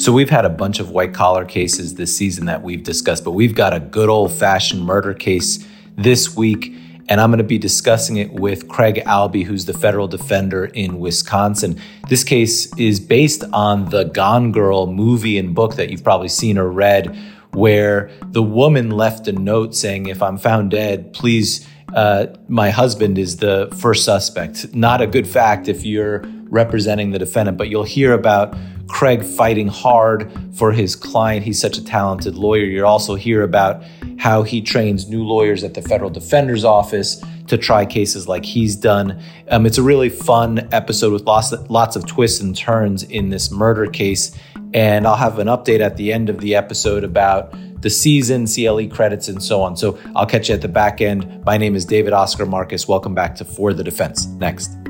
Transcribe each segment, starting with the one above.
So we've had a bunch of white collar cases this season that we've discussed, but we've got a good old fashioned murder case this week. And I'm going to be discussing it with Craig Albee, who's the federal defender in Wisconsin. This case is based on the Gone Girl movie and book that you've probably seen or read, where the woman left a note saying, If I'm found dead, please, uh, my husband is the first suspect. Not a good fact if you're representing the defendant, but you'll hear about Craig fighting hard for his client. He's such a talented lawyer. You'll also hear about how he trains new lawyers at the federal defender's office to try cases like he's done. Um, it's a really fun episode with lots of, lots of twists and turns in this murder case. And I'll have an update at the end of the episode about the season, CLE credits, and so on. So I'll catch you at the back end. My name is David Oscar Markus. Welcome back to For the Defense. Next.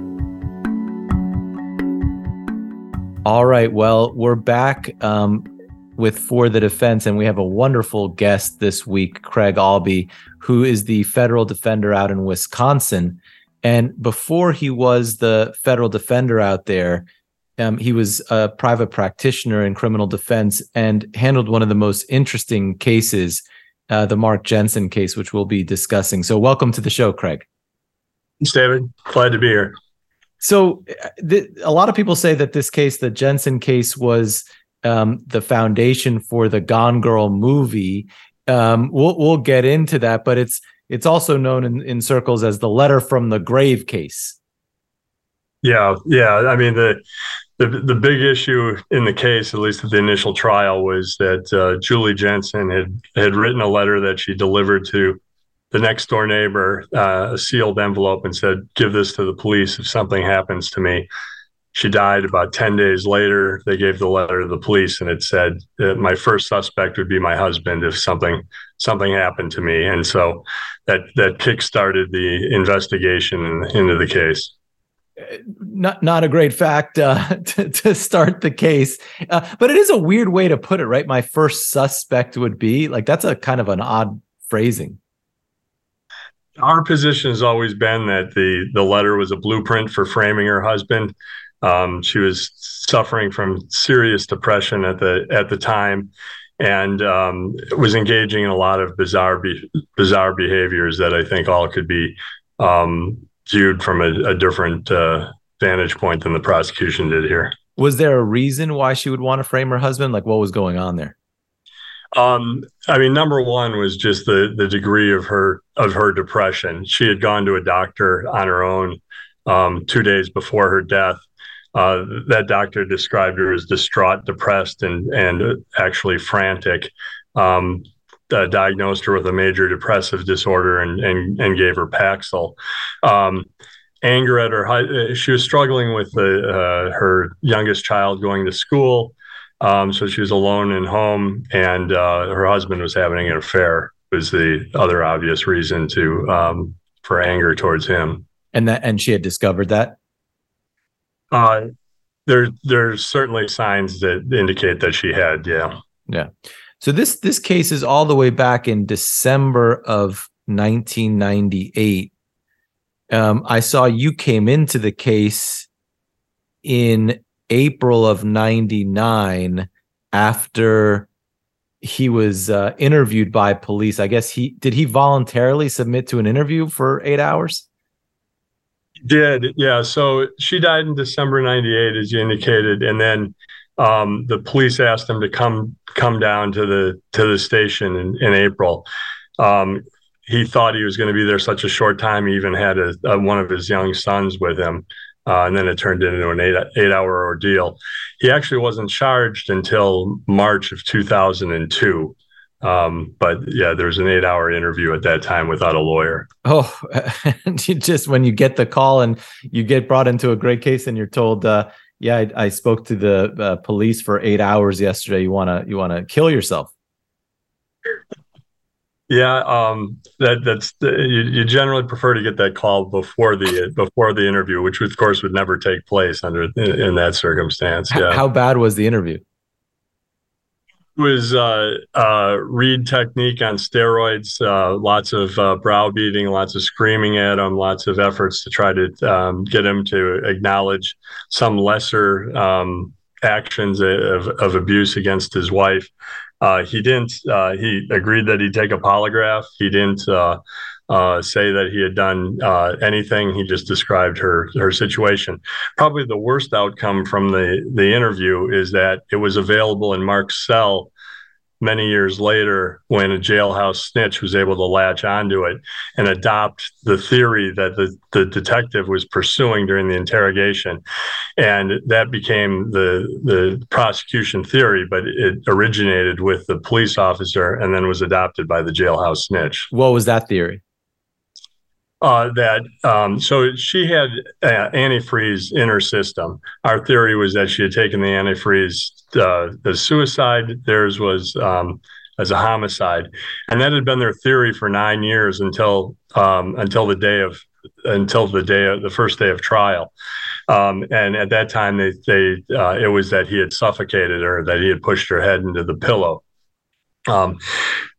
All right. Well, we're back um, with For the Defense, and we have a wonderful guest this week, Craig Albee, who is the federal defender out in Wisconsin. And before he was the federal defender out there, um, he was a private practitioner in criminal defense and handled one of the most interesting cases, uh, the Mark Jensen case, which we'll be discussing. So, welcome to the show, Craig. Thanks, David. Glad to be here. So, th- a lot of people say that this case, the Jensen case, was um, the foundation for the Gone Girl movie. Um, we'll we'll get into that, but it's it's also known in, in circles as the letter from the grave case. Yeah, yeah. I mean the the the big issue in the case, at least at the initial trial, was that uh, Julie Jensen had had written a letter that she delivered to the next door neighbor uh, a sealed envelope and said, "Give this to the police if something happens to me." She died about ten days later. They gave the letter to the police, and it said that my first suspect would be my husband if something something happened to me. And so that that kickstarted the investigation into the case not not a great fact uh, to, to start the case, uh, but it is a weird way to put it, right? My first suspect would be like that's a kind of an odd phrasing our position has always been that the the letter was a blueprint for framing her husband. Um, she was suffering from serious depression at the at the time, and um, was engaging in a lot of bizarre be- bizarre behaviors that I think all could be um, viewed from a, a different uh, vantage point than the prosecution did here. Was there a reason why she would want to frame her husband? Like, what was going on there? Um, I mean, number one was just the the degree of her of her depression. She had gone to a doctor on her own um, two days before her death. Uh, that doctor described her as distraught, depressed, and and actually frantic. Um, uh, diagnosed her with a major depressive disorder and and, and gave her Paxil. Um, anger at her, uh, she was struggling with the, uh, her youngest child going to school. Um, so she was alone in home, and uh, her husband was having an affair. Was the other obvious reason to um, for anger towards him. And that, and she had discovered that. Uh, there, there's certainly signs that indicate that she had. Yeah. Yeah. So this this case is all the way back in December of 1998. Um, I saw you came into the case in April of 99 after he was uh, interviewed by police. I guess he did he voluntarily submit to an interview for 8 hours? He Did. Yeah, so she died in December 98 as you indicated and then um, the police asked him to come come down to the to the station in, in April. Um, he thought he was going to be there such a short time. He even had a, a, one of his young sons with him. Uh, and then it turned into an eight eight hour ordeal. He actually wasn't charged until March of 2002. Um, but yeah, there was an eight hour interview at that time without a lawyer. Oh, you just when you get the call and you get brought into a great case and you're told, uh, yeah, I, I, spoke to the uh, police for eight hours yesterday. You wanna you wanna kill yourself? Yeah, um, that that's you, you, generally prefer to get that call before the before the interview, which of course would never take place under in, in that circumstance. Yeah. How bad was the interview? It was uh, uh, Reid technique on steroids. Uh, lots of uh, browbeating, lots of screaming at him, lots of efforts to try to um, get him to acknowledge some lesser um, actions of, of abuse against his wife. Uh, he didn't. Uh, he agreed that he'd take a polygraph. He didn't uh, uh say that he had done uh, anything. He just described her her situation. Probably the worst outcome from the the interview is that it was available in Mark's cell many years later when a jailhouse snitch was able to latch onto it and adopt the theory that the, the detective was pursuing during the interrogation. And that became the the prosecution theory but it originated with the police officer and then was adopted by the jailhouse snitch. What was that theory uh, that um, so she had uh, antifreeze in her system. Our theory was that she had taken the antifreeze uh, the suicide. Theirs was um, as a homicide, and that had been their theory for nine years until um, until the day of until the day of the first day of trial. Um, and at that time, they they uh, it was that he had suffocated her, that he had pushed her head into the pillow. Um,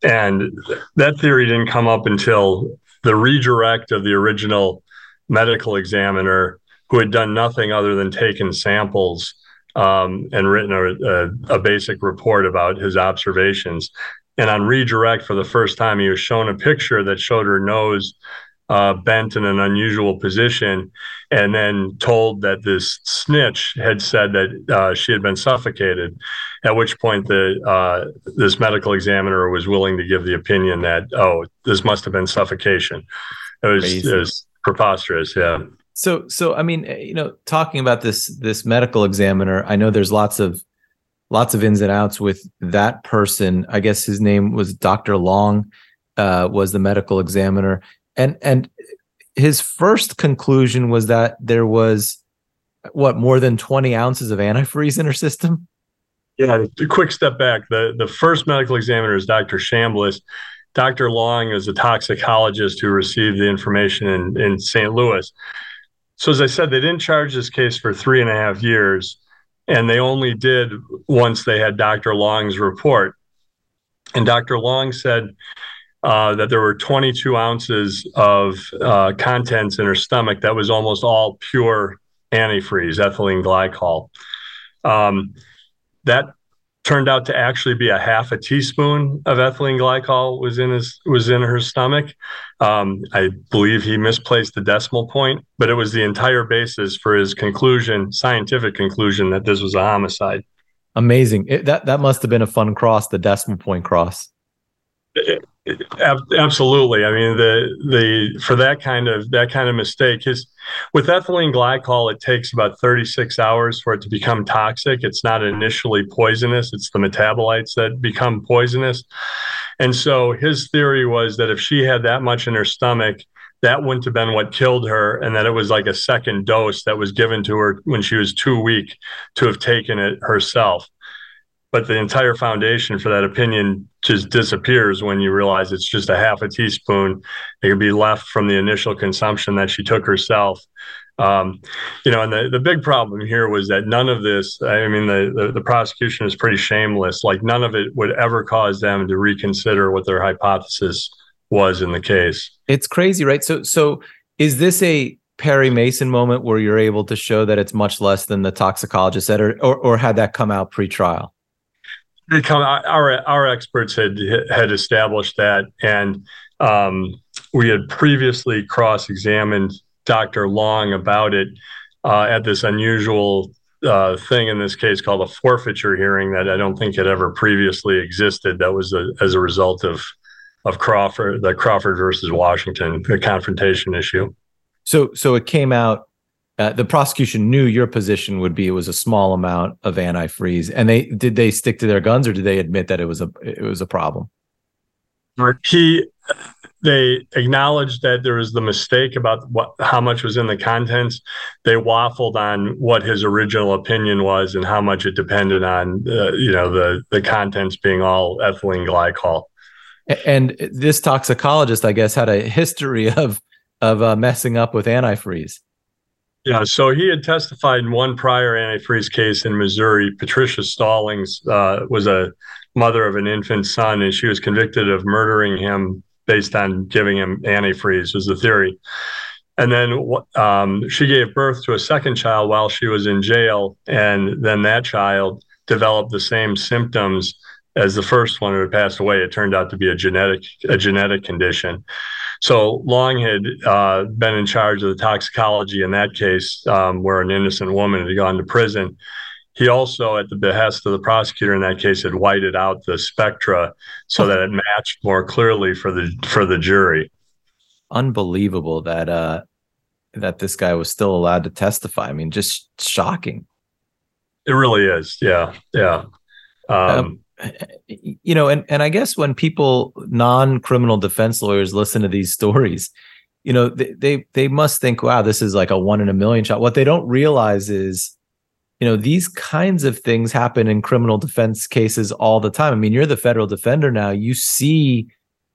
and that theory didn't come up until the redirect of the original medical examiner who had done nothing other than taken samples um, and written a, a, a, basic report about his observations. And on redirect, for the first time, he was shown a picture that showed her nose uh, bent in an unusual position, and then told that this snitch had said that uh, she had been suffocated. At which point, the uh, this medical examiner was willing to give the opinion that oh, this must have been suffocation. It was, it was preposterous. Yeah. So, so I mean, eh, you know, talking about this this medical examiner, I know there's lots of lots of ins and outs with that person. I guess his name was Dr. Long, uh, was the medical examiner, and and his first conclusion was that there was what more than 20 ounces of antifreeze in her system. Yeah, a quick step back. The the first medical examiner is Dr. Chambliss. Dr. Long is a toxicologist who received the information in, in St. Louis. So, as I said, they didn't charge this case for three and a half years, and they only did once they had Dr. Long's report. And Dr. Long said uh, that there were 22 ounces of uh, contents in her stomach that was almost all pure antifreeze, ethylene glycol. Um, that turned out to actually be a half a teaspoon of ethylene glycol was in his was in her stomach. Um, I believe he misplaced the decimal point, but it was the entire basis for his conclusion, scientific conclusion, that this was a homicide. Amazing. It, that that must have been a fun cross, the decimal point cross. Absolutely. I mean, the the for that kind of that kind of mistake, his with ethylene glycol, it takes about 36 hours for it to become toxic. It's not initially poisonous; it's the metabolites that become poisonous. And so, his theory was that if she had that much in her stomach, that wouldn't have been what killed her, and that it was like a second dose that was given to her when she was too weak to have taken it herself but the entire foundation for that opinion just disappears when you realize it's just a half a teaspoon. It can be left from the initial consumption that she took herself. Um, you know and the, the big problem here was that none of this i mean the, the, the prosecution is pretty shameless. Like none of it would ever cause them to reconsider what their hypothesis was in the case. It's crazy right? So so is this a perry mason moment where you're able to show that it's much less than the toxicologist said or, or, or had that come out pre-trial become our our experts had had established that, and um, we had previously cross-examined Dr. Long about it uh, at this unusual uh, thing in this case called a forfeiture hearing that I don't think had ever previously existed. That was a, as a result of of Crawford, the Crawford versus Washington, the confrontation issue. So, so it came out uh, the prosecution knew your position would be it was a small amount of antifreeze, and they did they stick to their guns or did they admit that it was a it was a problem? He they acknowledged that there was the mistake about what how much was in the contents. They waffled on what his original opinion was and how much it depended on uh, you know the the contents being all ethylene glycol. And this toxicologist, I guess, had a history of of uh, messing up with antifreeze. Yeah, so he had testified in one prior antifreeze case in Missouri. Patricia Stallings uh, was a mother of an infant son, and she was convicted of murdering him based on giving him antifreeze, was the theory. and then um, she gave birth to a second child while she was in jail, and then that child developed the same symptoms as the first one who had passed away. It turned out to be a genetic a genetic condition. So Long had uh, been in charge of the toxicology in that case, um, where an innocent woman had gone to prison. He also, at the behest of the prosecutor in that case, had whited out the spectra so that it matched more clearly for the for the jury. Unbelievable that uh, that this guy was still allowed to testify. I mean, just shocking. It really is. Yeah, yeah. Um, um, you know, and and I guess when people non-criminal defense lawyers listen to these stories, you know, they, they they must think, wow, this is like a one in a million shot. What they don't realize is you know these kinds of things happen in criminal defense cases all the time i mean you're the federal defender now you see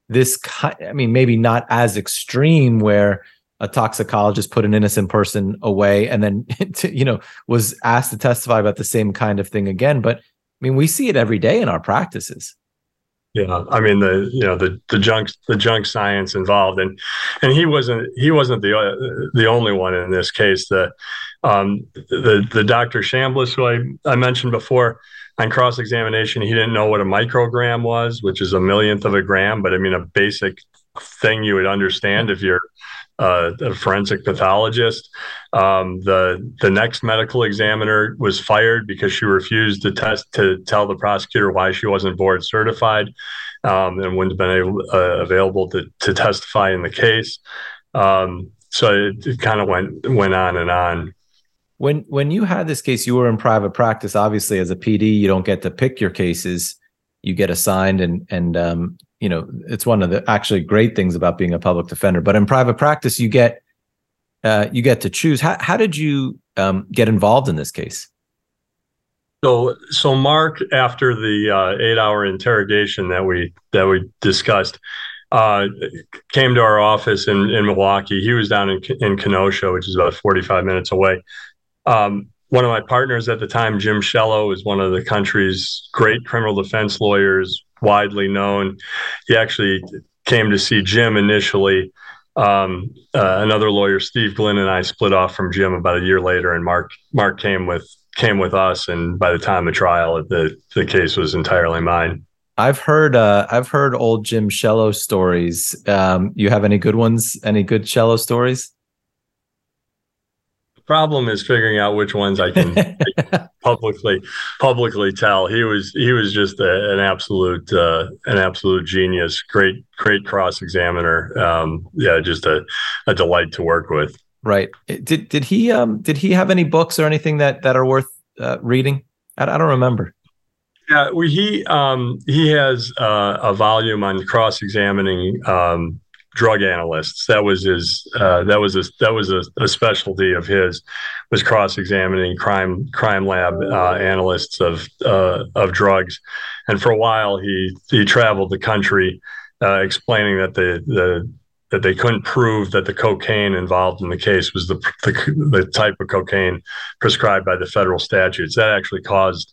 this kind i mean maybe not as extreme where a toxicologist put an innocent person away and then you know was asked to testify about the same kind of thing again but i mean we see it every day in our practices yeah i mean the you know the the junk the junk science involved and and he wasn't he wasn't the the only one in this case that um, the the Dr. Chambliss, who I, I mentioned before, on cross examination, he didn't know what a microgram was, which is a millionth of a gram, but I mean a basic thing you would understand if you're uh, a forensic pathologist. Um, the the next medical examiner was fired because she refused to test to tell the prosecutor why she wasn't board certified um, and wouldn't have been able, uh, available to to testify in the case. Um, so it, it kind of went went on and on. When when you had this case, you were in private practice. Obviously, as a PD, you don't get to pick your cases; you get assigned, and and um, you know it's one of the actually great things about being a public defender. But in private practice, you get uh, you get to choose. How how did you um, get involved in this case? So so Mark, after the uh, eight hour interrogation that we that we discussed, uh, came to our office in, in Milwaukee. He was down in, in Kenosha, which is about 45 minutes away. Um, one of my partners at the time, Jim Shellow, is one of the country's great criminal defense lawyers, widely known. He actually came to see Jim initially. Um, uh, another lawyer, Steve Glynn, and I split off from Jim about a year later, and Mark Mark came with came with us. And by the time of trial, the the case was entirely mine. I've heard uh, I've heard old Jim Shellow stories. Um, you have any good ones? Any good Shellow stories? Problem is figuring out which ones I can publicly publicly tell. He was he was just a, an absolute uh, an absolute genius. Great great cross examiner. Um, yeah, just a, a delight to work with. Right. Did did he um did he have any books or anything that that are worth uh, reading? I, I don't remember. Yeah, well, he um, he has uh, a volume on cross examining um, drug analysts. That was his. Uh, that was a that was a, a specialty of his, was cross examining crime crime lab uh, analysts of uh, of drugs, and for a while he he traveled the country, uh, explaining that the the that they couldn't prove that the cocaine involved in the case was the, the, the type of cocaine prescribed by the federal statutes. That actually caused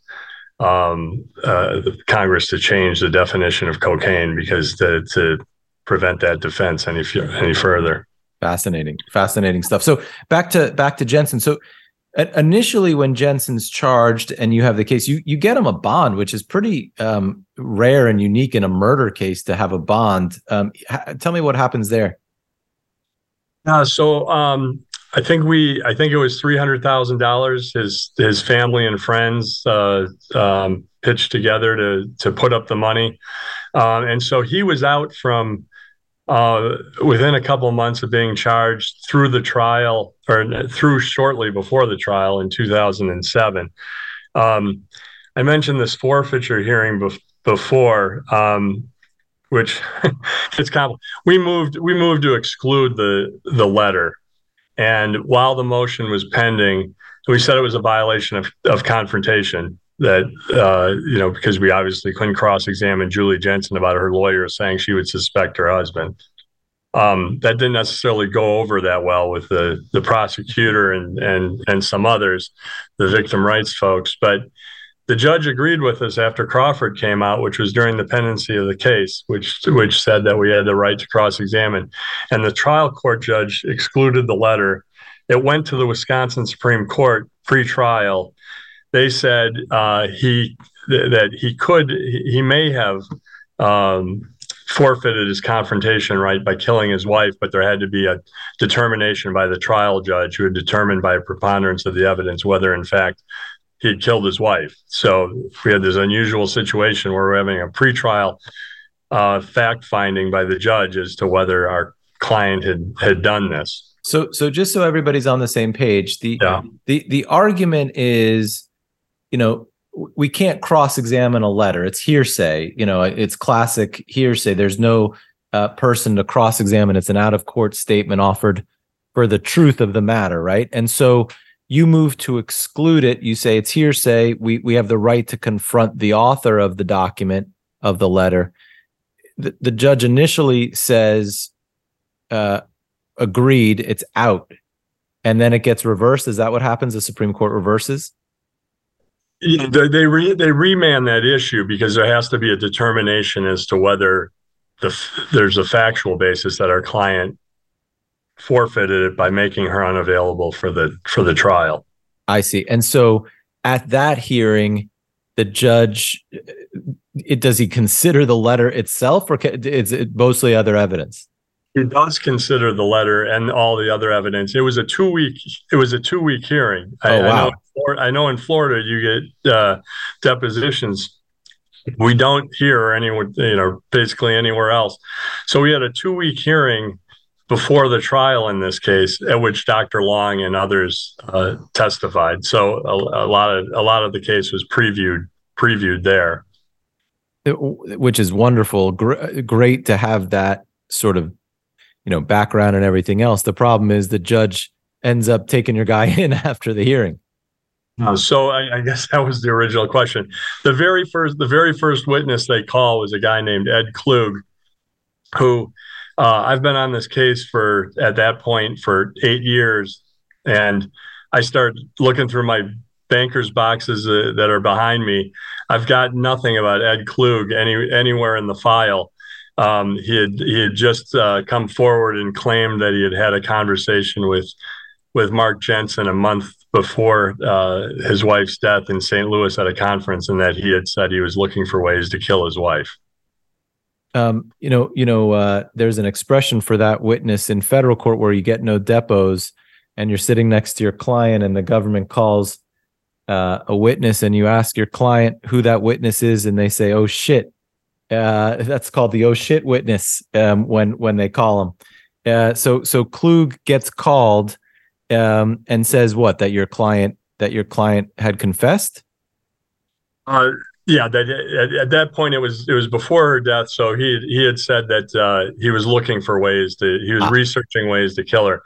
um, uh, Congress to change the definition of cocaine because to, to prevent that defense any any further. Fascinating, fascinating stuff. So back to back to Jensen. So initially, when Jensen's charged and you have the case, you you get him a bond, which is pretty um, rare and unique in a murder case to have a bond. Um, ha- tell me what happens there. Uh, so um, I think we, I think it was three hundred thousand dollars. His his family and friends uh, um, pitched together to to put up the money, uh, and so he was out from uh, within a couple of months of being charged through the trial or through shortly before the trial in 2007. Um, I mentioned this forfeiture hearing bef- before, um, which it's complicated. We moved we moved to exclude the the letter, and while the motion was pending, we said it was a violation of, of confrontation that uh, you know because we obviously couldn't cross-examine Julie Jensen about her lawyer saying she would suspect her husband. Um, that didn't necessarily go over that well with the the prosecutor and and and some others, the victim rights folks. But the judge agreed with us after Crawford came out, which was during the pendency of the case, which which said that we had the right to cross-examine, and the trial court judge excluded the letter. It went to the Wisconsin Supreme Court pre-trial. They said uh, he th- that he could he may have um, forfeited his confrontation right by killing his wife, but there had to be a determination by the trial judge who had determined by a preponderance of the evidence whether, in fact, he had killed his wife. So we had this unusual situation where we're having a pretrial uh, fact finding by the judge as to whether our client had had done this. So, so just so everybody's on the same page, the Yeah. the the argument is, you know, we can't cross-examine a letter. It's hearsay. You know, it's classic hearsay. There's no uh, person to cross-examine. It's an out-of-court statement offered for the truth of the matter, right? And so you move to exclude it. You say it's hearsay. We we have the right to confront the author of the document of the letter. The, the judge initially says, uh, agreed, it's out. And then it gets reversed. Is that what happens? The Supreme Court reverses? They they, re, they remand that issue because there has to be a determination as to whether the there's a factual basis that our client forfeited it by making her unavailable for the for the trial. I see. And so at that hearing, the judge, it does he consider the letter itself, or is it mostly other evidence? He does consider the letter and all the other evidence. It was a two week. It was a two week hearing. I, Oh, I wow. know. in I know in Florida you get uh, depositions. We don't hear anywhere, you know, basically anywhere else. So we had a two week hearing before the trial in this case, at which Dr. Long and others uh, testified. So a, a lot of a lot of the case was previewed previewed there. It- which is wonderful. Gr- great to have that sort of, you know, background and everything else. The problem is the judge ends up taking your guy in after the hearing. Uh, so I, I guess that was the original question. The very first, the very first witness they call was a guy named Ed Klug, who uh, I've been on this case for at that point for eight years, and I start looking through my bankers boxes uh, that are behind me. I've got nothing about Ed Klug any anywhere in the file. Um, he had he had just uh, come forward and claimed that he had had a conversation with with Mark Jensen a month before uh, his wife's death in St. Louis at a conference, and that he had said he was looking for ways to kill his wife. um, you know, you know, uh, there's an expression for that witness in federal court where you get no depots, and you're sitting next to your client, and the government calls uh, a witness, and you ask your client who that witness is, and they say, "Oh shit." Uh, that's called the "oh shit" witness um, when when they call him. Uh, so so Klug gets called um, and says what that your client that your client had confessed. Uh, yeah, that at, at that point it was it was before her death, so he he had said that uh, he was looking for ways to he was Ah. researching ways to kill her.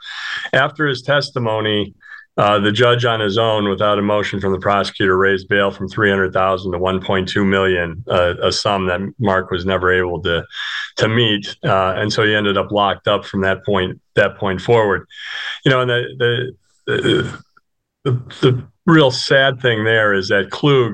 After his testimony, uh, the judge on his own, without a motion from the prosecutor, raised bail from three hundred thousand to one point two million, uh, a sum that Mark was never able to to meet, uh, and so he ended up locked up from that point that point forward. You know, and the the the, the, the real sad thing there is that Klug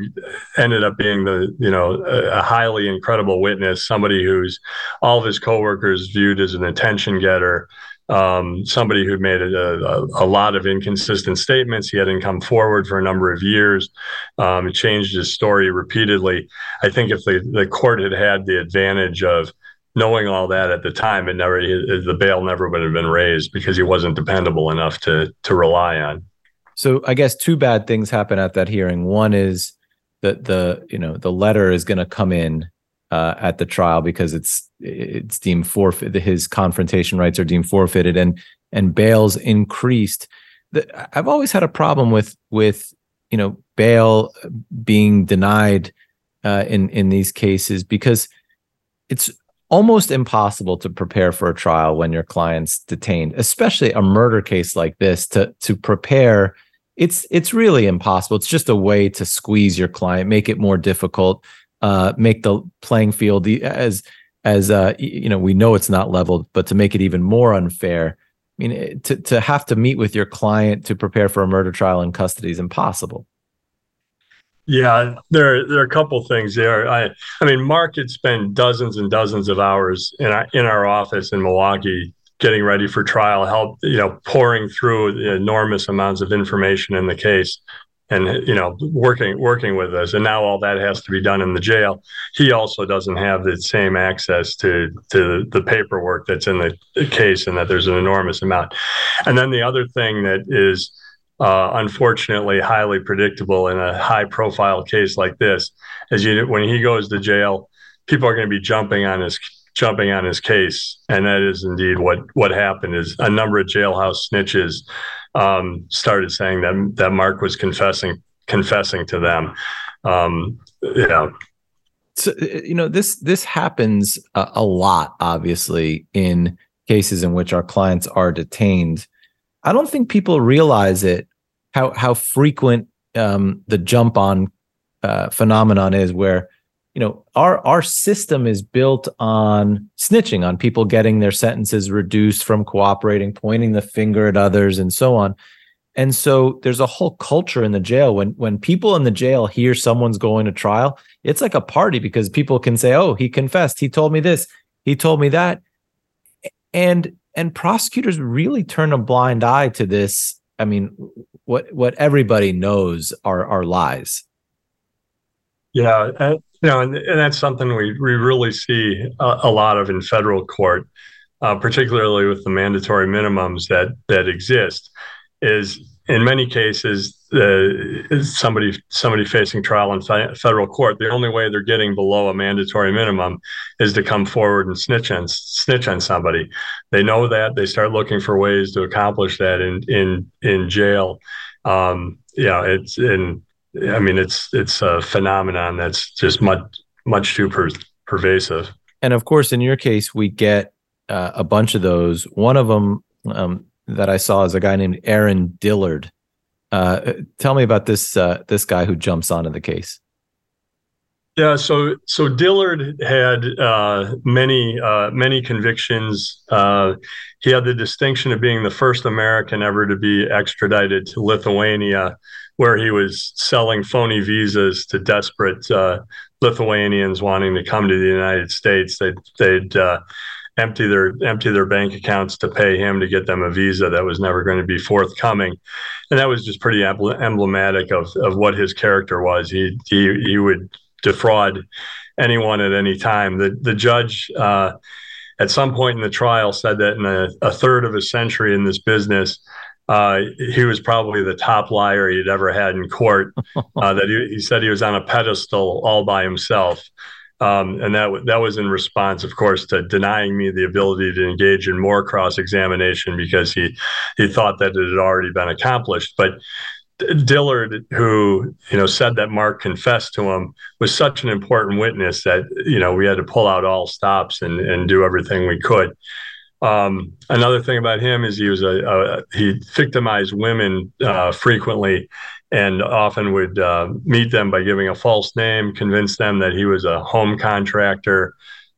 ended up being the you know a, a highly incredible witness, somebody who's all of his coworkers viewed as an attention getter, um, somebody who made a, a, a lot of inconsistent statements. He hadn't come forward for a number of years. Um, changed his story repeatedly. I think if the, the court had had the advantage of knowing all that at the time, it never the bail never would have been raised because he wasn't dependable enough to to rely on. So I guess two bad things happen at that hearing. One is that the you know the letter is going to come in uh, at the trial because it's it's deemed forfeit. His confrontation rights are deemed forfeited, and and bail's increased. The, I've always had a problem with with you know bail being denied uh, in in these cases because it's almost impossible to prepare for a trial when your client's detained, especially a murder case like this. To to prepare, it's it's really impossible. It's just a way to squeeze your client, make it more difficult, uh, make the playing field as as uh, you know. We know it's not leveled, but to make it even more unfair. I mean, to to have to meet with your client to prepare for a murder trial in custody is impossible. Yeah, there there are a couple things there. I I mean, Mark had spent dozens and dozens of hours in our in our office in Milwaukee getting ready for trial, help you know, pouring through the enormous amounts of information in the case and you know working working with us. And now all that has to be done in the jail. He also doesn't have the same access to to the paperwork that's in the case and that there's an enormous amount. And then the other thing that is uh, unfortunately highly predictable in a high profile case like this is you when he goes to jail people are going to be jumping on his jumping on his case. And that is indeed what what happened is a number of jailhouse snitches um, started saying that that mark was confessing confessing to them. Um, yeah. So you know this this happens a, a lot obviously in cases in which our clients are detained. I don't think people realize it how how frequent um, the jump on uh, phenomenon is, where you know our our system is built on snitching, on people getting their sentences reduced from cooperating, pointing the finger at others, and so on. And so there's a whole culture in the jail when when people in the jail hear someone's going to trial, it's like a party because people can say, "Oh, he confessed. He told me this. He told me that." And and prosecutors really turn a blind eye to this. I mean, what what everybody knows are are lies. Yeah, you know, and, and that's something we we really see a, a lot of in federal court, uh, particularly with the mandatory minimums that that exist. Is in many cases, uh, somebody somebody facing trial in federal court, the only way they're getting below a mandatory minimum is to come forward and snitch on snitch on somebody. They know that they start looking for ways to accomplish that in in in jail. Um, yeah, it's in. I mean, it's it's a phenomenon that's just much much too per- pervasive. And of course, in your case, we get uh, a bunch of those. One of them um, that I saw is a guy named Aaron Dillard. Uh, tell me about this uh, this guy who jumps onto the case. Yeah, so so Dillard had uh, many uh, many convictions. Uh, he had the distinction of being the first American ever to be extradited to Lithuania, where he was selling phony visas to desperate uh, Lithuanians wanting to come to the United States. They'd, they'd empty their empty their bank accounts to pay him to get them a visa that was never going to be forthcoming, and that was just pretty emblematic of of what his character was. He he he would defraud anyone at any time. The the judge. Uh, at some point in the trial, said that in a, a third of a century in this business, uh, he was probably the top liar he'd ever had in court. Uh, that he, he, said he was on a pedestal all by himself. Um, and that that was in response, of course, to denying me the ability to engage in more cross examination because he he thought that it had already been accomplished. But Dillard, who you know said that Mark confessed to him, was such an important witness that you know we had to pull out all stops and and do everything we could. Um, another thing about him is he was a, a he victimized women uh, frequently, and often would uh, meet them by giving a false name, convince them that he was a home contractor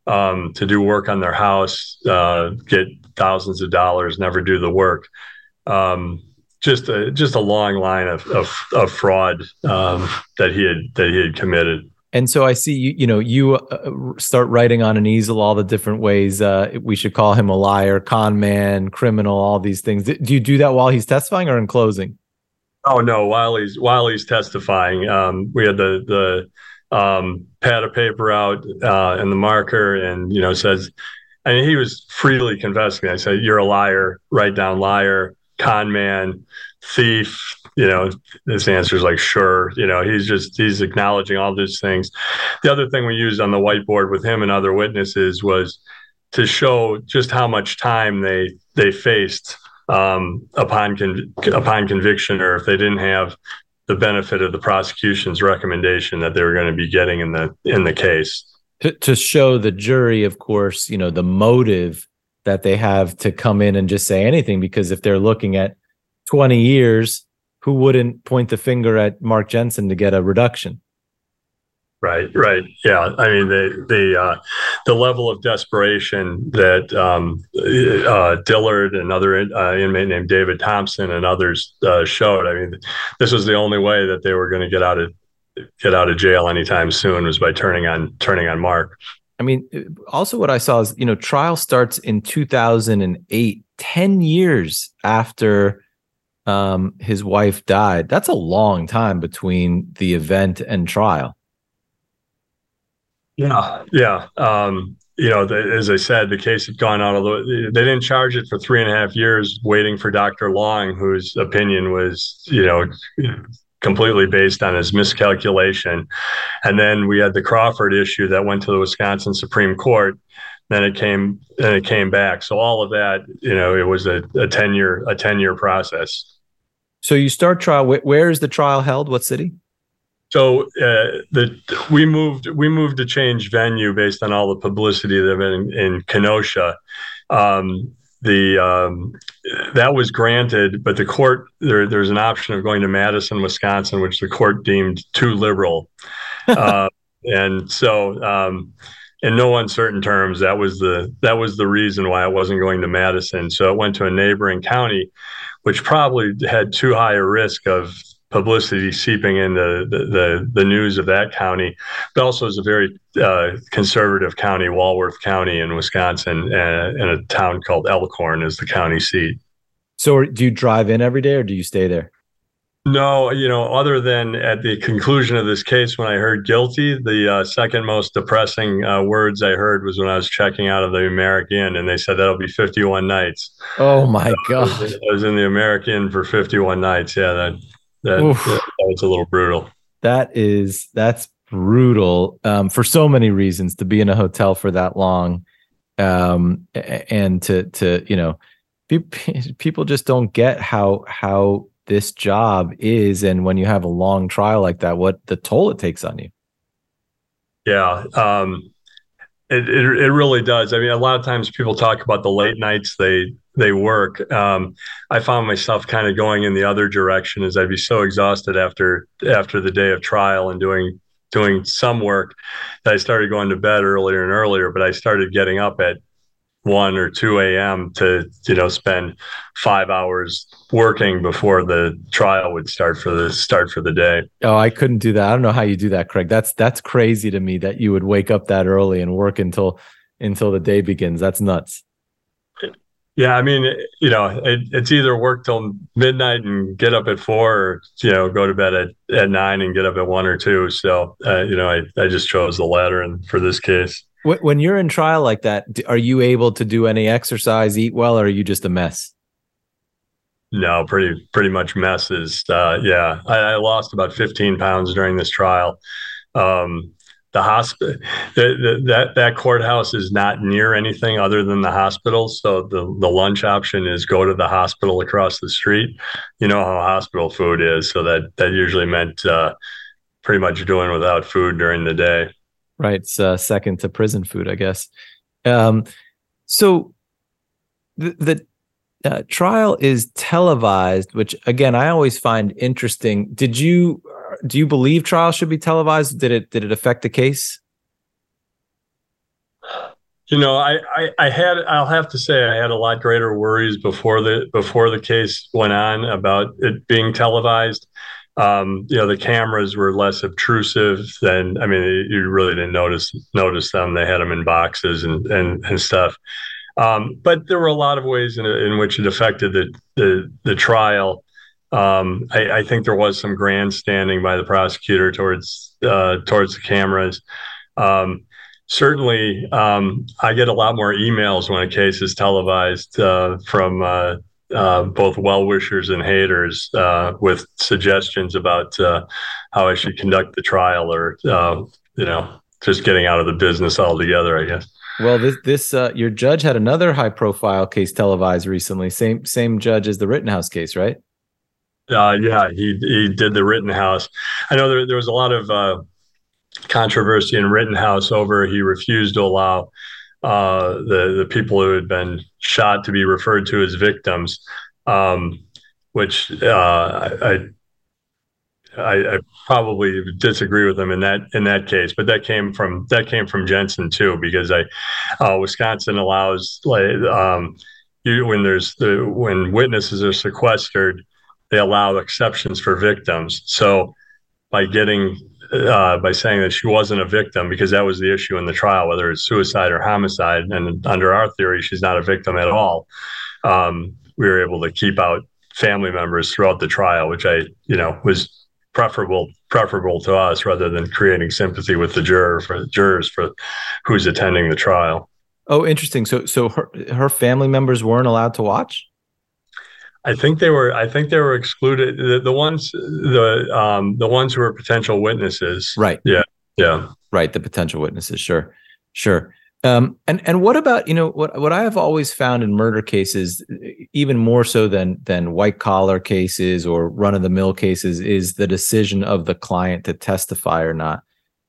um, to do work on their house, uh, get thousands of dollars, never do the work. Um, just a just a long line of of, of fraud um, that he had that he had committed. And so I see you, you know, you uh, start writing on an easel all the different ways uh, we should call him a liar, con man, criminal, all these things. Do you do that while he's testifying or in closing? Oh no, while he's while he's testifying, um, we had the the um, pad of paper out uh, and the marker, and you know says, and he was freely confessing. I said, "You're a liar. Write down liar, con man, thief." You know, his answer is like, "Sure." You know, he's just he's acknowledging all these things. The other thing we used on the whiteboard with him and other witnesses was to show just how much time they they faced um, upon con- upon conviction, or if they didn't have the benefit of the prosecution's recommendation that they were going to be getting in the in the case. To, to show the jury, of course, you know the motive that they have to come in and just say anything, because if they're looking at twenty years, who wouldn't point the finger at Mark Jensen to get a reduction? Right, right, yeah. I mean, the the uh, the level of desperation that um, uh, Dillard and other uh, inmate named David Thompson and others uh, showed. I mean, this was the only way that they were going to get out of get out of jail anytime soon was by turning on turning on Mark. I mean, also what I saw is, you know, trial starts in 2008, 10 years after um, his wife died. That's a long time between the event and trial. Yeah, yeah. Um, you know, the, as I said, the case had gone on. Although they didn't charge it for three and a half years, waiting for Dr. Long, whose opinion was, you know, completely based on his miscalculation. And then we had the Crawford issue that went to the Wisconsin Supreme Court. Then it came, then it came back. So all of that, you know, it was a, a ten year, a ten year process. So you start trial. Where is the trial held? What city? So uh, the we moved we moved to change venue based on all the publicity that in, in Kenosha. Um, the um, that was granted, but the court there there's an option of going to Madison, Wisconsin, which the court deemed too liberal, uh, and so um, in no uncertain terms, that was the that was the reason why I wasn't going to Madison. So it went to a neighboring county, which probably had too high a risk of publicity seeping into the, the, the news of that county, but also is a very uh, conservative county, Walworth County in Wisconsin, and, and, a town called Elkhorn is the county seat. So, do you drive in every day, or do you stay there? No, you know, other than at the conclusion of this case, when I heard guilty, the uh, second most depressing uh, words I heard was when I was checking out of the American, and they said that'll be 51 nights. Oh my so god! I was, I was in the American for 51 nights. Yeah, that that, that, was a little brutal. That is that's brutal um, for so many reasons to be in a hotel for that long, um, and to to you know, people just don't get how how this job is, and when you have a long trial like that, what the toll it takes on you. Yeah. Um, it, it, it really does. I mean, a lot of times people talk about the late nights they they work. Um, I found myself kind of going in the other direction as I'd be so exhausted after after the day of trial and doing doing some work that I started going to bed earlier and earlier. But I started getting up at one or two a.m. to you know spend five hours working before the trial would start for the start for the day. Oh, I couldn't do that. I don't know how you do that, Craig. That's that's crazy to me that you would wake up that early and work until until the day begins. That's nuts. Yeah, I mean, you know, it, it's either work till midnight and get up at four, or you know, go to bed at, at nine and get up at one or two. So, uh, you know, I, I just chose the latter, and for this case, when you're in trial like that, are you able to do any exercise, eat well, or are you just a mess? No, pretty pretty much messes. Uh, yeah, I, I, lost about 15 pounds during this trial. Um, the hospital that that courthouse is not near anything other than the hospital so the the lunch option is go to the hospital across the street you know how hospital food is so that that usually meant uh, pretty much doing without food during the day right it's uh, second to prison food i guess um, so the, the uh, trial is televised which again i always find interesting did you do you believe trial should be televised? Did it did it affect the case? You know, I, I, I had I'll have to say I had a lot greater worries before the before the case went on about it being televised. Um, you know, the cameras were less obtrusive than I mean, you really didn't notice notice them. They had them in boxes and and and stuff. Um, but there were a lot of ways in, in which it affected the the, the trial. Um, I, I, think there was some grandstanding by the prosecutor towards uh, towards the cameras. Um, certainly, um, I get a lot more emails when a case is televised uh, from uh, uh both well wishers and haters uh, with suggestions about uh, how I should conduct the trial, or you know, just getting out of the business altogether. I guess. Well, this this your judge had another high profile case televised recently. Same same judge as the Rittenhouse case, right? Uh, yeah, he he did the Rittenhouse. I know there there was a lot of uh, controversy in Rittenhouse over he refused to allow uh, the the people who had been shot to be referred to as victims, um, which uh, I, I, I probably disagree with him in that in that case. But that came from that came from Jensen too, because I uh, Wisconsin allows like um, you when there's the when witnesses are sequestered they allow exceptions for victims. So by getting uh, by saying that she wasn't a victim because that was the issue in the trial, whether it's suicide or homicide. And under our theory, she's not a victim at all. Um, we were able to keep out family members throughout the trial, which I, you know, was preferable preferable to us rather than creating sympathy with the juror for the jurors for who's attending the trial. Oh, interesting. So so her her family members weren't allowed to watch? I think they were. I think they were excluded. The, the ones, the um, the ones who were potential witnesses. Right. Yeah. Yeah. Right. The potential witnesses. Sure. Sure. Um, and and what about you know what what I have always found in murder cases, even more so than than white collar cases or run of the mill cases, is the decision of the client to testify or not,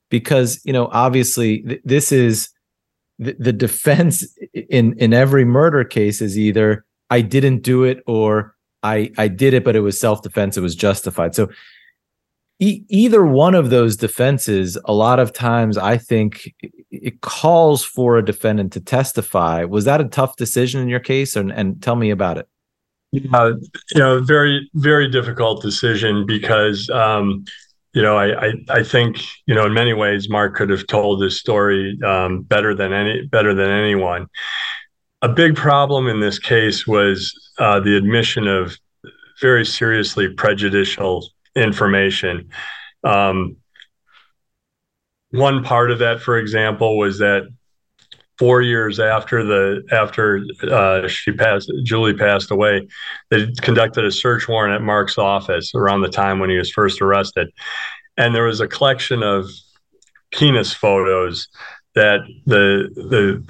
because you know obviously th- this is the, the defense in in every murder case is either I didn't do it or I I did it, but it was self defense. It was justified. So e- either one of those defenses, a lot of times, I think it calls for a defendant to testify. Was that a tough decision in your case? And and tell me about it. Uh, you know, very very difficult decision because. Um, you know, I, I, I think you know in many ways Mark could have told this story um, better than any better than anyone a big problem in this case was uh, the admission of very seriously prejudicial information. Um, one part of that, for example, was that four years after the after uh, she passed, Julie passed away, they conducted a search warrant at Mark's office around the time when he was first arrested, and there was a collection of penis photos that the the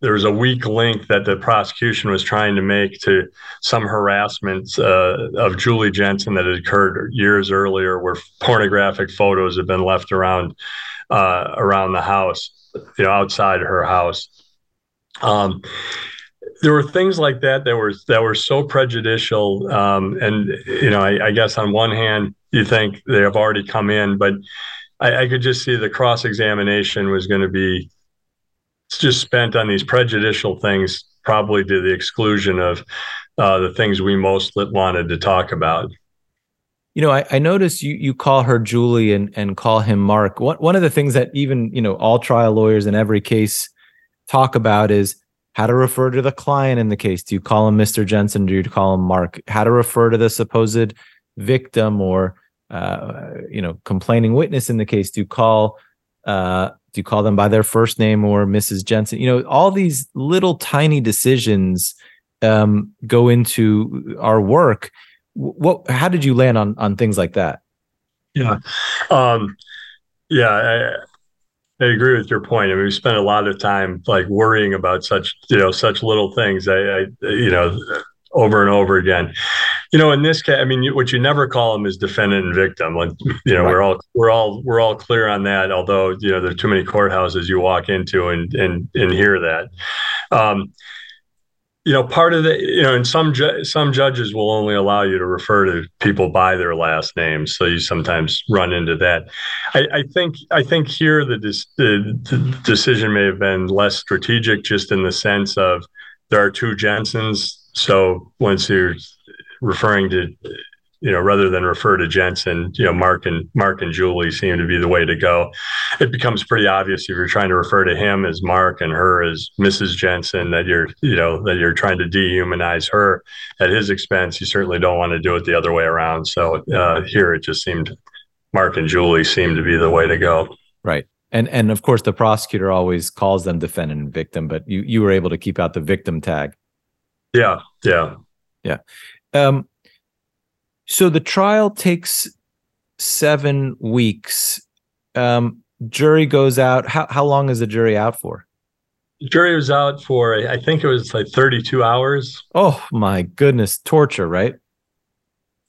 there was a weak link that the prosecution was trying to make to some harassment uh, of Julie Jensen that had occurred years earlier, where pornographic photos had been left around uh, around the house, you know, outside her house. Um, there were things like that that were that were so prejudicial, um, and you know, I, I, guess on one hand, you think they have already come in, but I, I could just see the cross examination was going to be just spent on these prejudicial things, probably to the exclusion of uh, the things we most wanted to talk about. You know, I, I notice you you call her Julie and and call him Mark. One one of the things that even you know all trial lawyers in every case talk about is how to refer to the client in the case. Do you call him Mr. Jensen? Do you call him Mark? How to refer to the supposed victim or uh, you know complaining witness in the case? Do you call uh, do you call them by their first name or Mrs. Jensen? You know, all these little tiny decisions um, go into our work. What? How did you land on on things like that? Yeah, um, yeah. I, I agree with your point. I mean, we spend a lot of time like worrying about such, you know, such little things. I, I you know, over and over again. You know, in this case, I mean, what you never call them is defendant and victim. Like, you know, right. we're all we're all we're all clear on that. Although, you know, there are too many courthouses you walk into and and and hear that. Um, you know, part of the, you know, and some ju- some judges will only allow you to refer to people by their last names, so you sometimes run into that. I, I think I think here the, the, the decision may have been less strategic, just in the sense of there are two Jensens so once you're referring to, you know, rather than refer to Jensen, you know, Mark and Mark and Julie seem to be the way to go. It becomes pretty obvious if you're trying to refer to him as Mark and her as Mrs. Jensen that you're, you know, that you're trying to dehumanize her at his expense. You certainly don't want to do it the other way around. So uh, here it just seemed Mark and Julie seemed to be the way to go. Right. And and of course the prosecutor always calls them defendant and victim, but you you were able to keep out the victim tag. Yeah, yeah, yeah. Um, so the trial takes seven weeks. Um, jury goes out. How how long is the jury out for? The jury was out for I think it was like 32 hours. Oh my goodness, torture, right?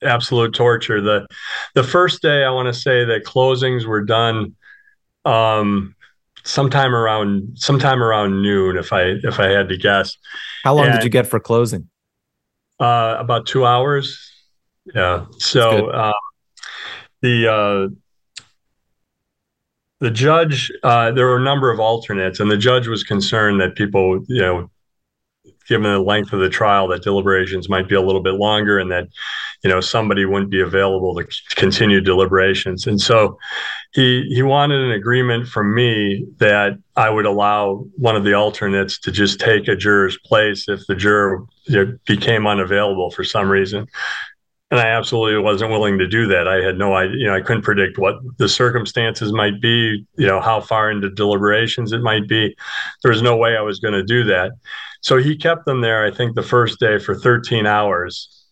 Absolute torture. The the first day I want to say that closings were done um sometime around sometime around noon if I if I had to guess. How long and, did you get for closing? Uh, about two hours. Yeah. So uh, the uh, the judge, uh, there were a number of alternates, and the judge was concerned that people, you know, given the length of the trial, that deliberations might be a little bit longer, and that you know somebody wouldn't be available to continue deliberations. And so he he wanted an agreement from me that I would allow one of the alternates to just take a juror's place if the juror you know, became unavailable for some reason and I absolutely wasn't willing to do that. I had no idea, you know, I couldn't predict what the circumstances might be, you know, how far into deliberations it might be. There was no way I was going to do that. So he kept them there, I think, the first day for 13 hours,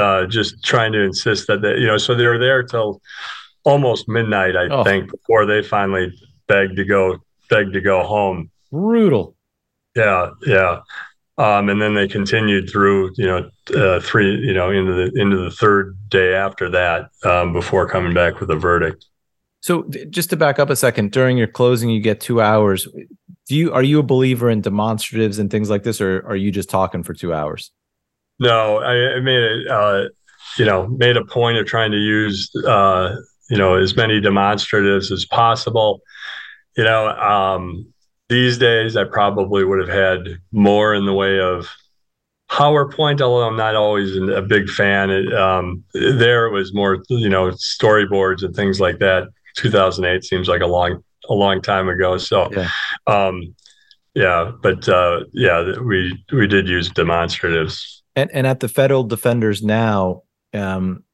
uh, just trying to insist that, they, you know, so they were there till almost midnight, I oh. think, before they finally begged to go, begged to go home. Brutal. Yeah, yeah. Um, and then they continued through, you know, uh, three, you know, into the into the third day after that um, before coming back with a verdict. So, just to back up a second, during your closing, you get two hours. Do you are you a believer in demonstratives and things like this, or are you just talking for two hours? No, I, I made it. Uh, you know, made a point of trying to use, uh, you know, as many demonstratives as possible. You know, um, these days, I probably would have had more in the way of PowerPoint, although I'm not always a big fan. It, um, there it was more, you know, storyboards and things like that. 2008 seems like a long, a long time ago. So, yeah, um, yeah but uh, yeah, we we did use demonstratives. And and at the federal defenders now, um,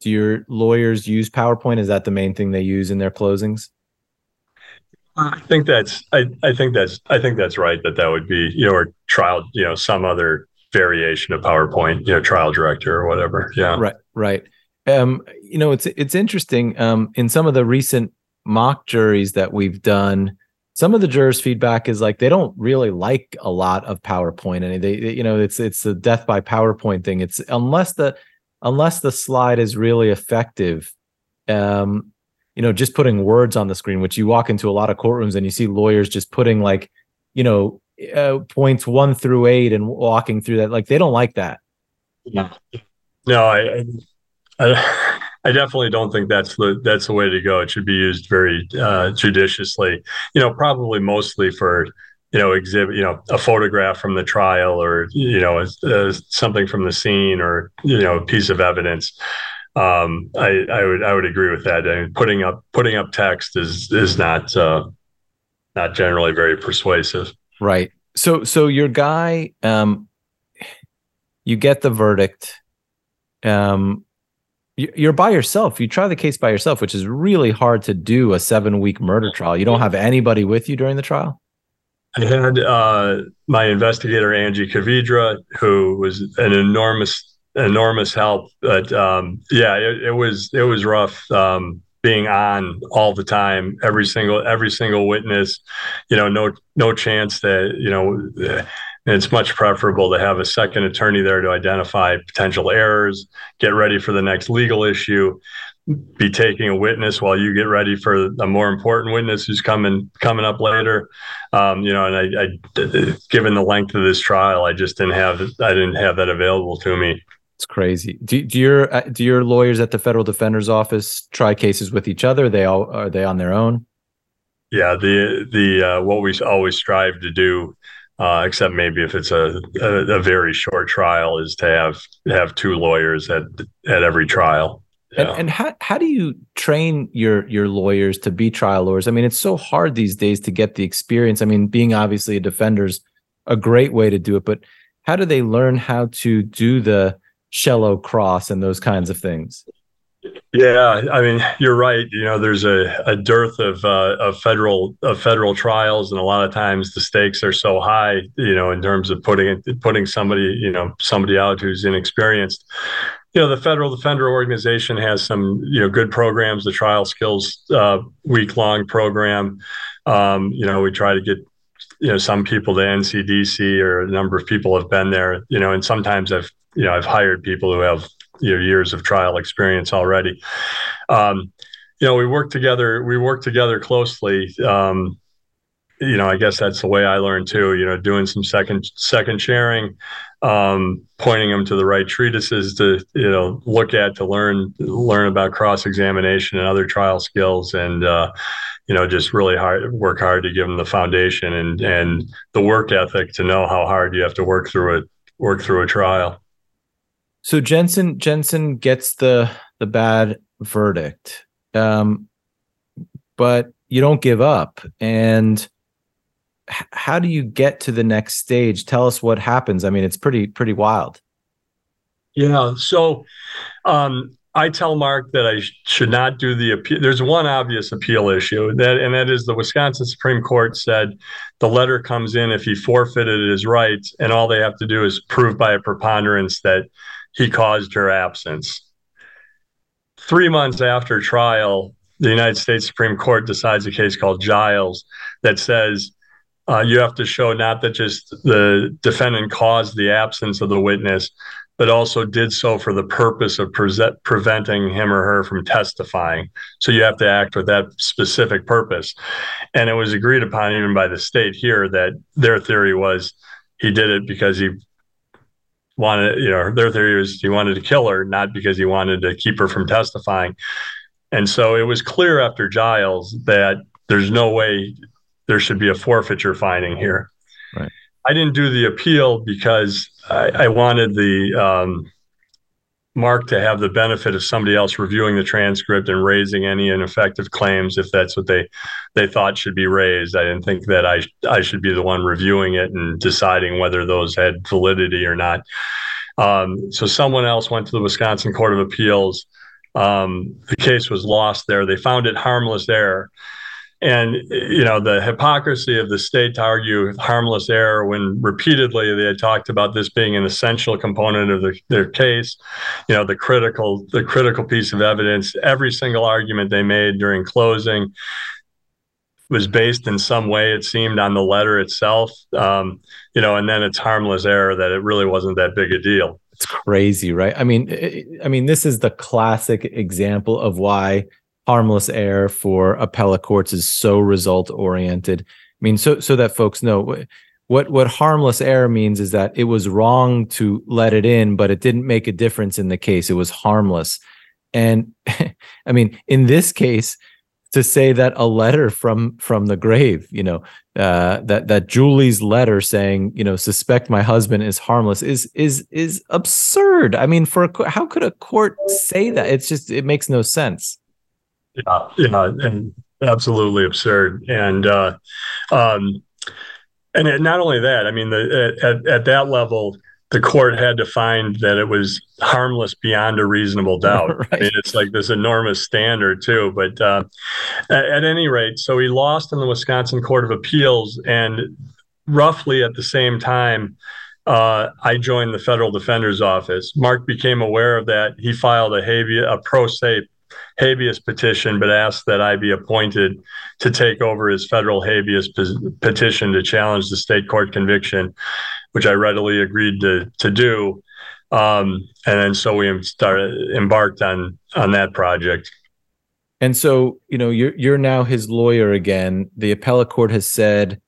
do your lawyers use PowerPoint? Is that the main thing they use in their closings? I think that's I, I think that's I think that's right that that would be you know or trial you know some other variation of PowerPoint you know trial director or whatever yeah right right um you know it's it's interesting um in some of the recent mock juries that we've done some of the jurors feedback is like they don't really like a lot of PowerPoint and they, they you know it's it's the death by PowerPoint thing it's unless the unless the slide is really effective um you know, just putting words on the screen, which you walk into a lot of courtrooms and you see lawyers just putting like, you know, uh, points one through eight and walking through that. Like they don't like that. No, no, I, I, I definitely don't think that's the that's the way to go. It should be used very uh, judiciously. You know, probably mostly for you know exhibit you know a photograph from the trial or you know a, something from the scene or you know a piece of evidence um, I, I would I would agree with that. I mean, putting up putting up text is is not uh, not generally very persuasive. Right. So so your guy, um, you get the verdict. Um, you're by yourself. You try the case by yourself, which is really hard to do. A seven week murder trial. You don't have anybody with you during the trial. I had uh, my investigator Angie Kavidra, who was an enormous enormous help. But um, yeah, it, it, was it was rough um, being on all the time, every single every single witness. You know, no no chance that you know. It's much preferable to have a second attorney there to identify potential errors, get ready for the next legal issue, be taking a witness while you get ready for a more important witness who's coming coming up later. Um, you know, and I, I, given the length of this trial, I just didn't have I didn't have that available to me. It's crazy. Do, do your uh, do your lawyers at the federal defender's office try cases with each other? They all are they on their own? Yeah, the the uh, what we always strive to do, uh, except maybe if it's a, a, a very short trial, is to have have two lawyers at at every trial. Yeah. And, and how how do you train your your lawyers to be trial lawyers? I mean, it's so hard these days to get the experience. I mean, being obviously a defender's a great way to do it, but how do they learn how to do the Shellow cross and those kinds of things. Yeah, I mean, you're right. You know, there's a, a dearth of uh, of federal of federal trials, and a lot of times the stakes are so high. You know, in terms of putting putting somebody, you know, somebody out who's inexperienced. You know, the federal defender organization has some you know good programs. The trial skills uh, week long program. Um, you know, we try to get you know some people to NCDC or a number of people have been there. You know, and sometimes I've you know, I've hired people who have you know years of trial experience already. Um, you know, we work together. We work together closely. Um, you know, I guess that's the way I learned too. You know, doing some second second sharing, um, pointing them to the right treatises to you know look at to learn learn about cross examination and other trial skills, and uh, you know just really hard work hard to give them the foundation and and the work ethic to know how hard you have to work through it work through a trial. So Jensen Jensen gets the the bad verdict, um, but you don't give up and how do you get to the next stage? Tell us what happens. I mean, it's pretty pretty wild. Yeah. So um, I tell Mark that I sh- should not do the appeal. There's one obvious appeal issue that, and that is the Wisconsin Supreme Court said the letter comes in if he forfeited his rights, and all they have to do is prove by a preponderance that he caused her absence. Three months after trial, the United States Supreme Court decides a case called Giles that says uh, you have to show not that just the defendant caused the absence of the witness, but also did so for the purpose of pre- preventing him or her from testifying. So you have to act with that specific purpose. And it was agreed upon even by the state here that their theory was he did it because he wanted, you know, their theory was he wanted to kill her, not because he wanted to keep her from testifying. And so it was clear after Giles that there's no way there should be a forfeiture finding here. Right. I didn't do the appeal because I, I wanted the um, Mark to have the benefit of somebody else reviewing the transcript and raising any ineffective claims if that's what they they thought should be raised. I didn't think that I I should be the one reviewing it and deciding whether those had validity or not. Um, so someone else went to the Wisconsin Court of Appeals. Um, the case was lost there. They found it harmless error and you know the hypocrisy of the state to argue harmless error when repeatedly they had talked about this being an essential component of the, their case you know the critical the critical piece of evidence every single argument they made during closing was based in some way it seemed on the letter itself. Um, you know and then it's harmless error that it really wasn't that big a deal. It's crazy right? I mean i mean this is the classic example of why harmless error for appellate courts is so result oriented. I mean, so so that folks know what what harmless error means is that it was wrong to let it in, but it didn't make a difference in the case. It was harmless. And I mean, in this case, to say that a letter from from the grave, you know, uh, that that Julie's letter saying, you know, suspect my husband is harmless is is is absurd. I mean, for a, how could a court say that? It's just it makes no sense. Yeah, yeah, and absolutely absurd. And uh, um, and not only that, I mean, the, at at that level, the court had to find that it was harmless beyond a reasonable doubt. right. I mean, it's like this enormous standard too. But uh, at, at any rate, so he lost in the Wisconsin Court of Appeals, and roughly at the same time. Uh, I joined the federal defender's office. Mark became aware of that. He filed a habeas, a pro se habeas petition, but asked that I be appointed to take over his federal habeas petition to challenge the state court conviction, which I readily agreed to to do. Um, and then so we started embarked on on that project. And so, you know, you're you're now his lawyer again. The appellate court has said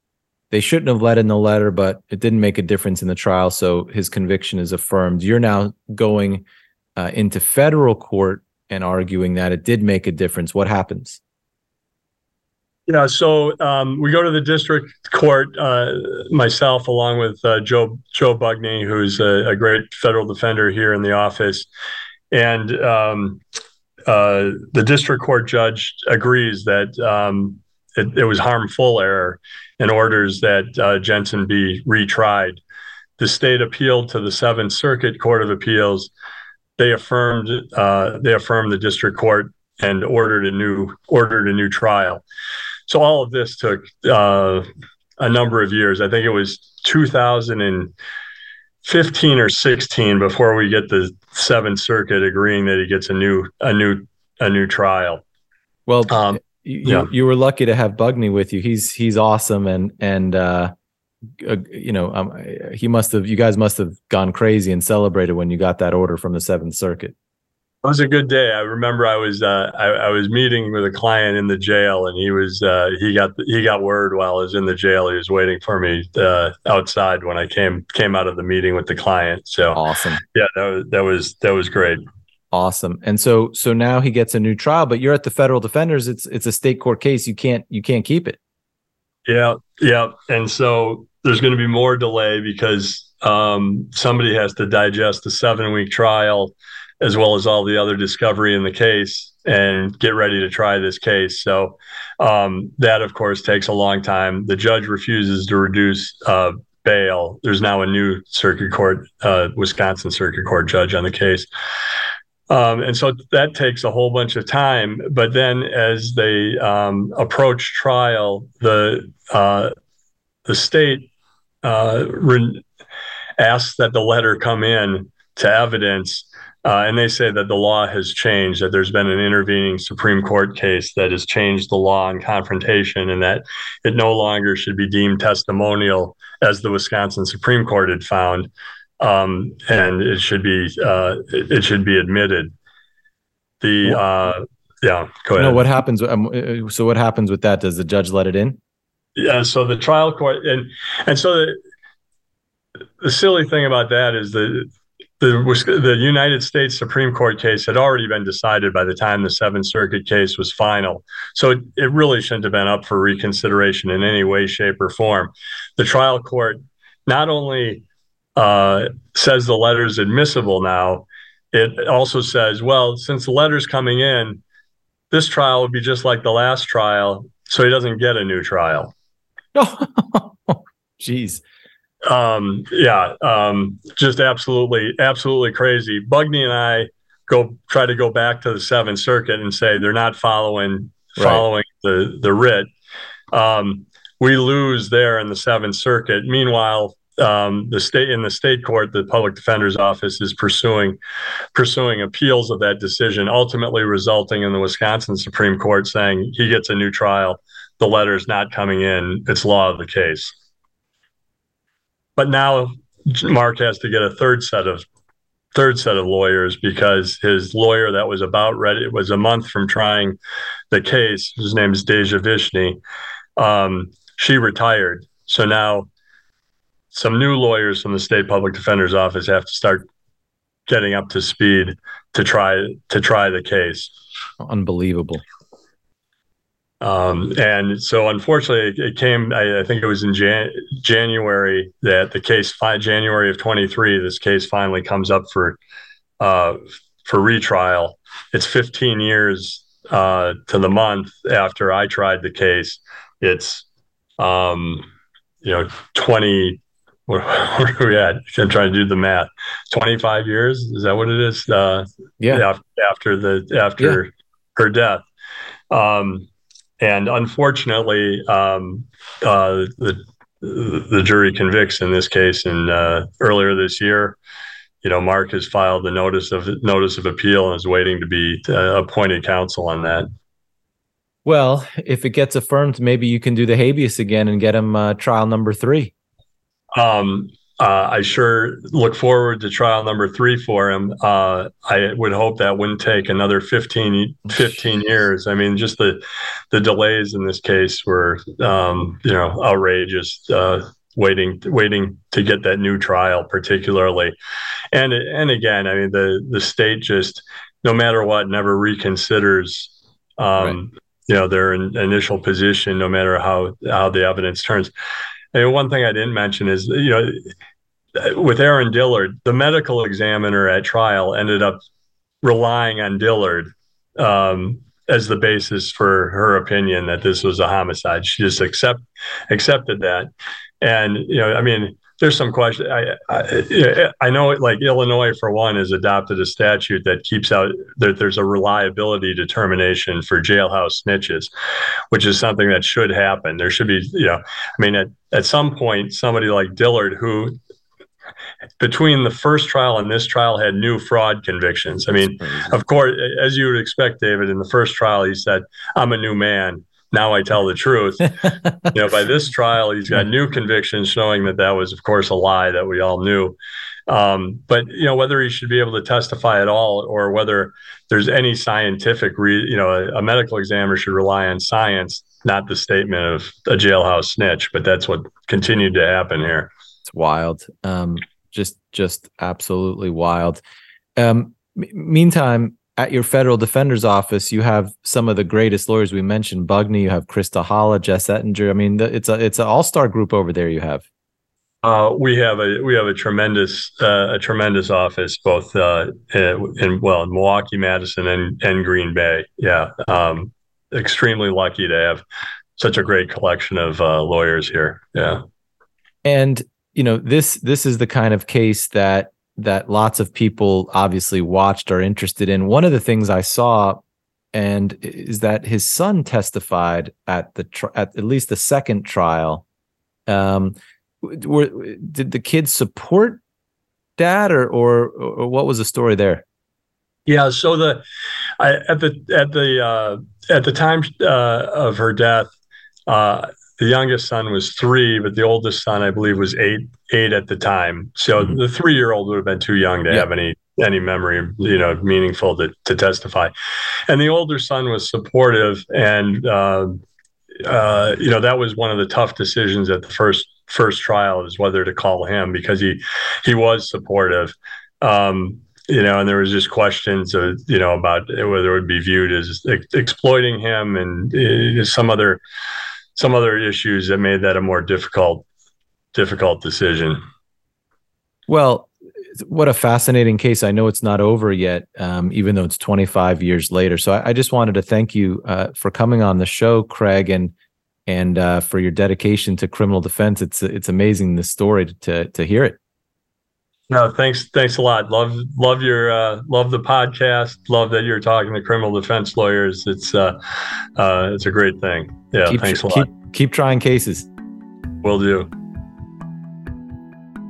they shouldn't have let in the letter, but it didn't make a difference in the trial, so his conviction is affirmed. You're now going uh, into federal court and arguing that it did make a difference, what happens? Yeah, so um, we go to the district court. Uh, myself, along with uh, Joe Joe Bugni, who's a, a, great federal defender here in the office, and um, uh, the district court judge agrees that um, it, it, was harmful error and orders that uh, Jensen be retried. The state appealed to the Seventh Circuit Court of Appeals, they affirmed uh, they affirmed the district court and ordered a new ordered a new trial. So all of this took uh, a number of years. I think it was 2015 or 16 before we get the Seventh Circuit agreeing that he gets a new a new a new trial. Well, um, you, yeah. you were lucky to have Bugni with you. He's he's awesome and and uh, uh, you know, um, he must have, you guys must have gone crazy and celebrated when you got that order from the Seventh Circuit. It was a good day. I remember I was uh, I, I, was meeting with a client in the jail, and he was uh, he got he got word while I was in the jail. He was waiting for me uh, outside when I came came out of the meeting with the client. So awesome. Yeah, that was that was that was great. Awesome. And so so now he gets a new trial, but you're at the federal defenders. It's it's a state court case. You can't you can't keep it. Yeah, yeah. And so there's going to be more delay because um, somebody has to digest the seven week trial as well as all the other discovery in the case and get ready to try this case. So um, that, of course, takes a long time. The judge refuses to reduce uh, bail. There's now a new circuit court, uh, Wisconsin circuit court judge on the case. Um, and so that takes a whole bunch of time. But then, as they um, approach trial, the uh, the state uh, re- asks that the letter come in to evidence uh, and they say that the law has changed, that there's been an intervening Supreme Court case that has changed the law on confrontation, and that it no longer should be deemed testimonial, as the Wisconsin Supreme Court had found, um, and it should be uh, it, should be admitted. The uh, yeah, go ahead. No, what happens? Um, uh, so what happens with that? Does the judge let it in? Yeah. So the trial court and and so the the silly thing about that is that the, the United States Supreme Court case had already been decided by the time the Seventh Circuit case was final. So it, it really shouldn't have been up for reconsideration in any way, shape, or form. The trial court not only uh, says the letter is admissible now, it also says, well, since the letter's coming in, this trial would be just like the last trial, so he doesn't get a new trial. Oh, jeez um, yeah, um, just absolutely, absolutely crazy. Bugni and I go try to go back to the Seventh Circuit and say they're not following right. following the the writ. Um, we lose there in the Seventh Circuit. Meanwhile, um, the state in the state court, the public defender's office is pursuing pursuing appeals of that decision, ultimately resulting in the Wisconsin Supreme Court saying he gets a new trial. The letter is not coming in. It's law of the case. But now Mark has to get a third set of third set of lawyers because his lawyer that was about ready it was a month from trying the case. His name is Deja Vishny. Um, she retired, so now some new lawyers from the state public defender's office have to start getting up to speed to try to try the case. Unbelievable. Um, and so, unfortunately, it, came. I, I, think it was in Jan- January that the case, fi- January of 23, this case finally comes up for uh, for retrial. It's 15 years uh, to the month after I tried the case. It's um, you know 20. What are we at? I'm trying to do the math. 25 years is that what it is? Uh, yeah. After the after yeah. her death. Um, and unfortunately, um, uh, the the jury convicts in this case. And uh, earlier this year, you know, Mark has filed the notice of notice of appeal and is waiting to be uh, appointed counsel on that. Well, if it gets affirmed, maybe you can do the habeas again and get him uh, trial number three. Um, uh, I sure look forward to trial number three for him. Uh, I would hope that wouldn't take another 15, 15 years. I mean, just the the delays in this case were, um, you know, outrageous. Uh, waiting, waiting to get that new trial, particularly, and and again, I mean, the the state just, no matter what, never reconsiders. Um, right. You know their in, initial position, no matter how how the evidence turns. And one thing I didn't mention is, you know, with Aaron Dillard, the medical examiner at trial ended up relying on Dillard um, as the basis for her opinion that this was a homicide. She just accept accepted that, and you know, I mean, there's some question. I, I, I know like Illinois for one has adopted a statute that keeps out that there's a reliability determination for jailhouse snitches, which is something that should happen. There should be, you know, I mean, at, at some point, somebody like Dillard who between the first trial and this trial had new fraud convictions. I mean, of course, as you would expect, David, in the first trial, he said, I'm a new man now I tell the truth. you know, by this trial, he's got new convictions showing that that was, of course, a lie that we all knew. Um, but you know whether he should be able to testify at all, or whether there's any scientific, re- you know, a, a medical examiner should rely on science, not the statement of a jailhouse snitch. But that's what continued to happen here. It's wild. Um, just just absolutely wild. Um, m- meantime, at your federal defender's office, you have some of the greatest lawyers. We mentioned Bugni. You have Krista Halla, Jess Ettinger. I mean, it's a it's an all star group over there. You have. Uh, we have a we have a tremendous uh, a tremendous office both uh, in well in Milwaukee, Madison, and and Green Bay. Yeah, um, extremely lucky to have such a great collection of uh, lawyers here. Yeah, and you know this this is the kind of case that that lots of people obviously watched or interested in. One of the things I saw and is that his son testified at the tri- at at least the second trial. Um, were, did the kids support dad or, or, or what was the story there? Yeah, so the I, at the at the uh, at the time uh, of her death, uh, the youngest son was three, but the oldest son, I believe, was eight eight at the time. So mm-hmm. the three year old would have been too young to yeah. have any any memory, you know, meaningful to, to testify. And the older son was supportive, and uh, uh, you know that was one of the tough decisions at the first first trial is whether to call him because he he was supportive. Um, you know, and there was just questions, of, you know, about whether it would be viewed as ex- exploiting him and uh, some other some other issues that made that a more difficult difficult decision. Well, what a fascinating case. I know it's not over yet, um, even though it's 25 years later. So I, I just wanted to thank you uh, for coming on the show, Craig, and and uh, for your dedication to criminal defense. It's it's amazing the story to to hear it. No, thanks, thanks a lot. Love love your uh, love the podcast. Love that you're talking to criminal defense lawyers. It's uh, uh, it's a great thing. Yeah, keep, thanks a lot. Keep, keep trying cases. Will do.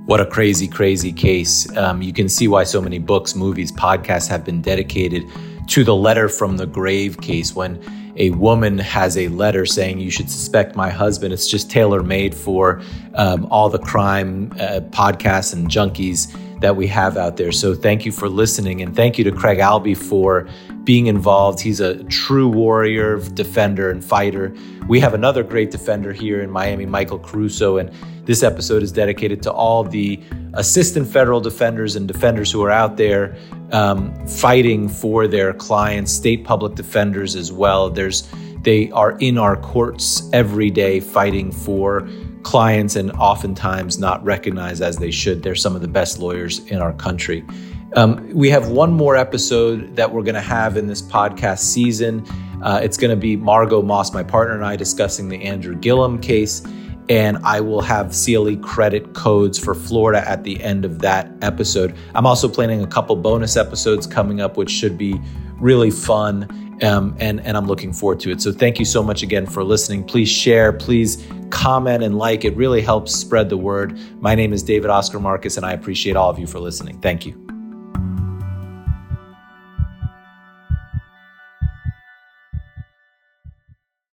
What a crazy, crazy case. Um, you can see why so many books, movies, podcasts have been dedicated to the letter from the grave case when a woman has a letter saying you should suspect my husband. It's just tailor made for um, all the crime uh, podcasts and junkies that we have out there. So thank you for listening. And thank you to Craig Albee for being involved. He's a true warrior, defender, and fighter. We have another great defender here in Miami, Michael Caruso. And this episode is dedicated to all the assistant federal defenders and defenders who are out there um, fighting for their clients, state public defenders as well. There's they are in our courts every day fighting for clients and oftentimes not recognized as they should. They're some of the best lawyers in our country. Um, we have one more episode that we're going to have in this podcast season. Uh, it's going to be Margot Moss, my partner, and I discussing the Andrew Gillum case and I will have CLE credit codes for Florida at the end of that episode. I'm also planning a couple bonus episodes coming up, which should be really fun. Um, and, and I'm looking forward to it. So thank you so much again for listening. Please share, please comment and like. It really helps spread the word. My name is David Oscar Markus, and I appreciate all of you for listening. Thank you.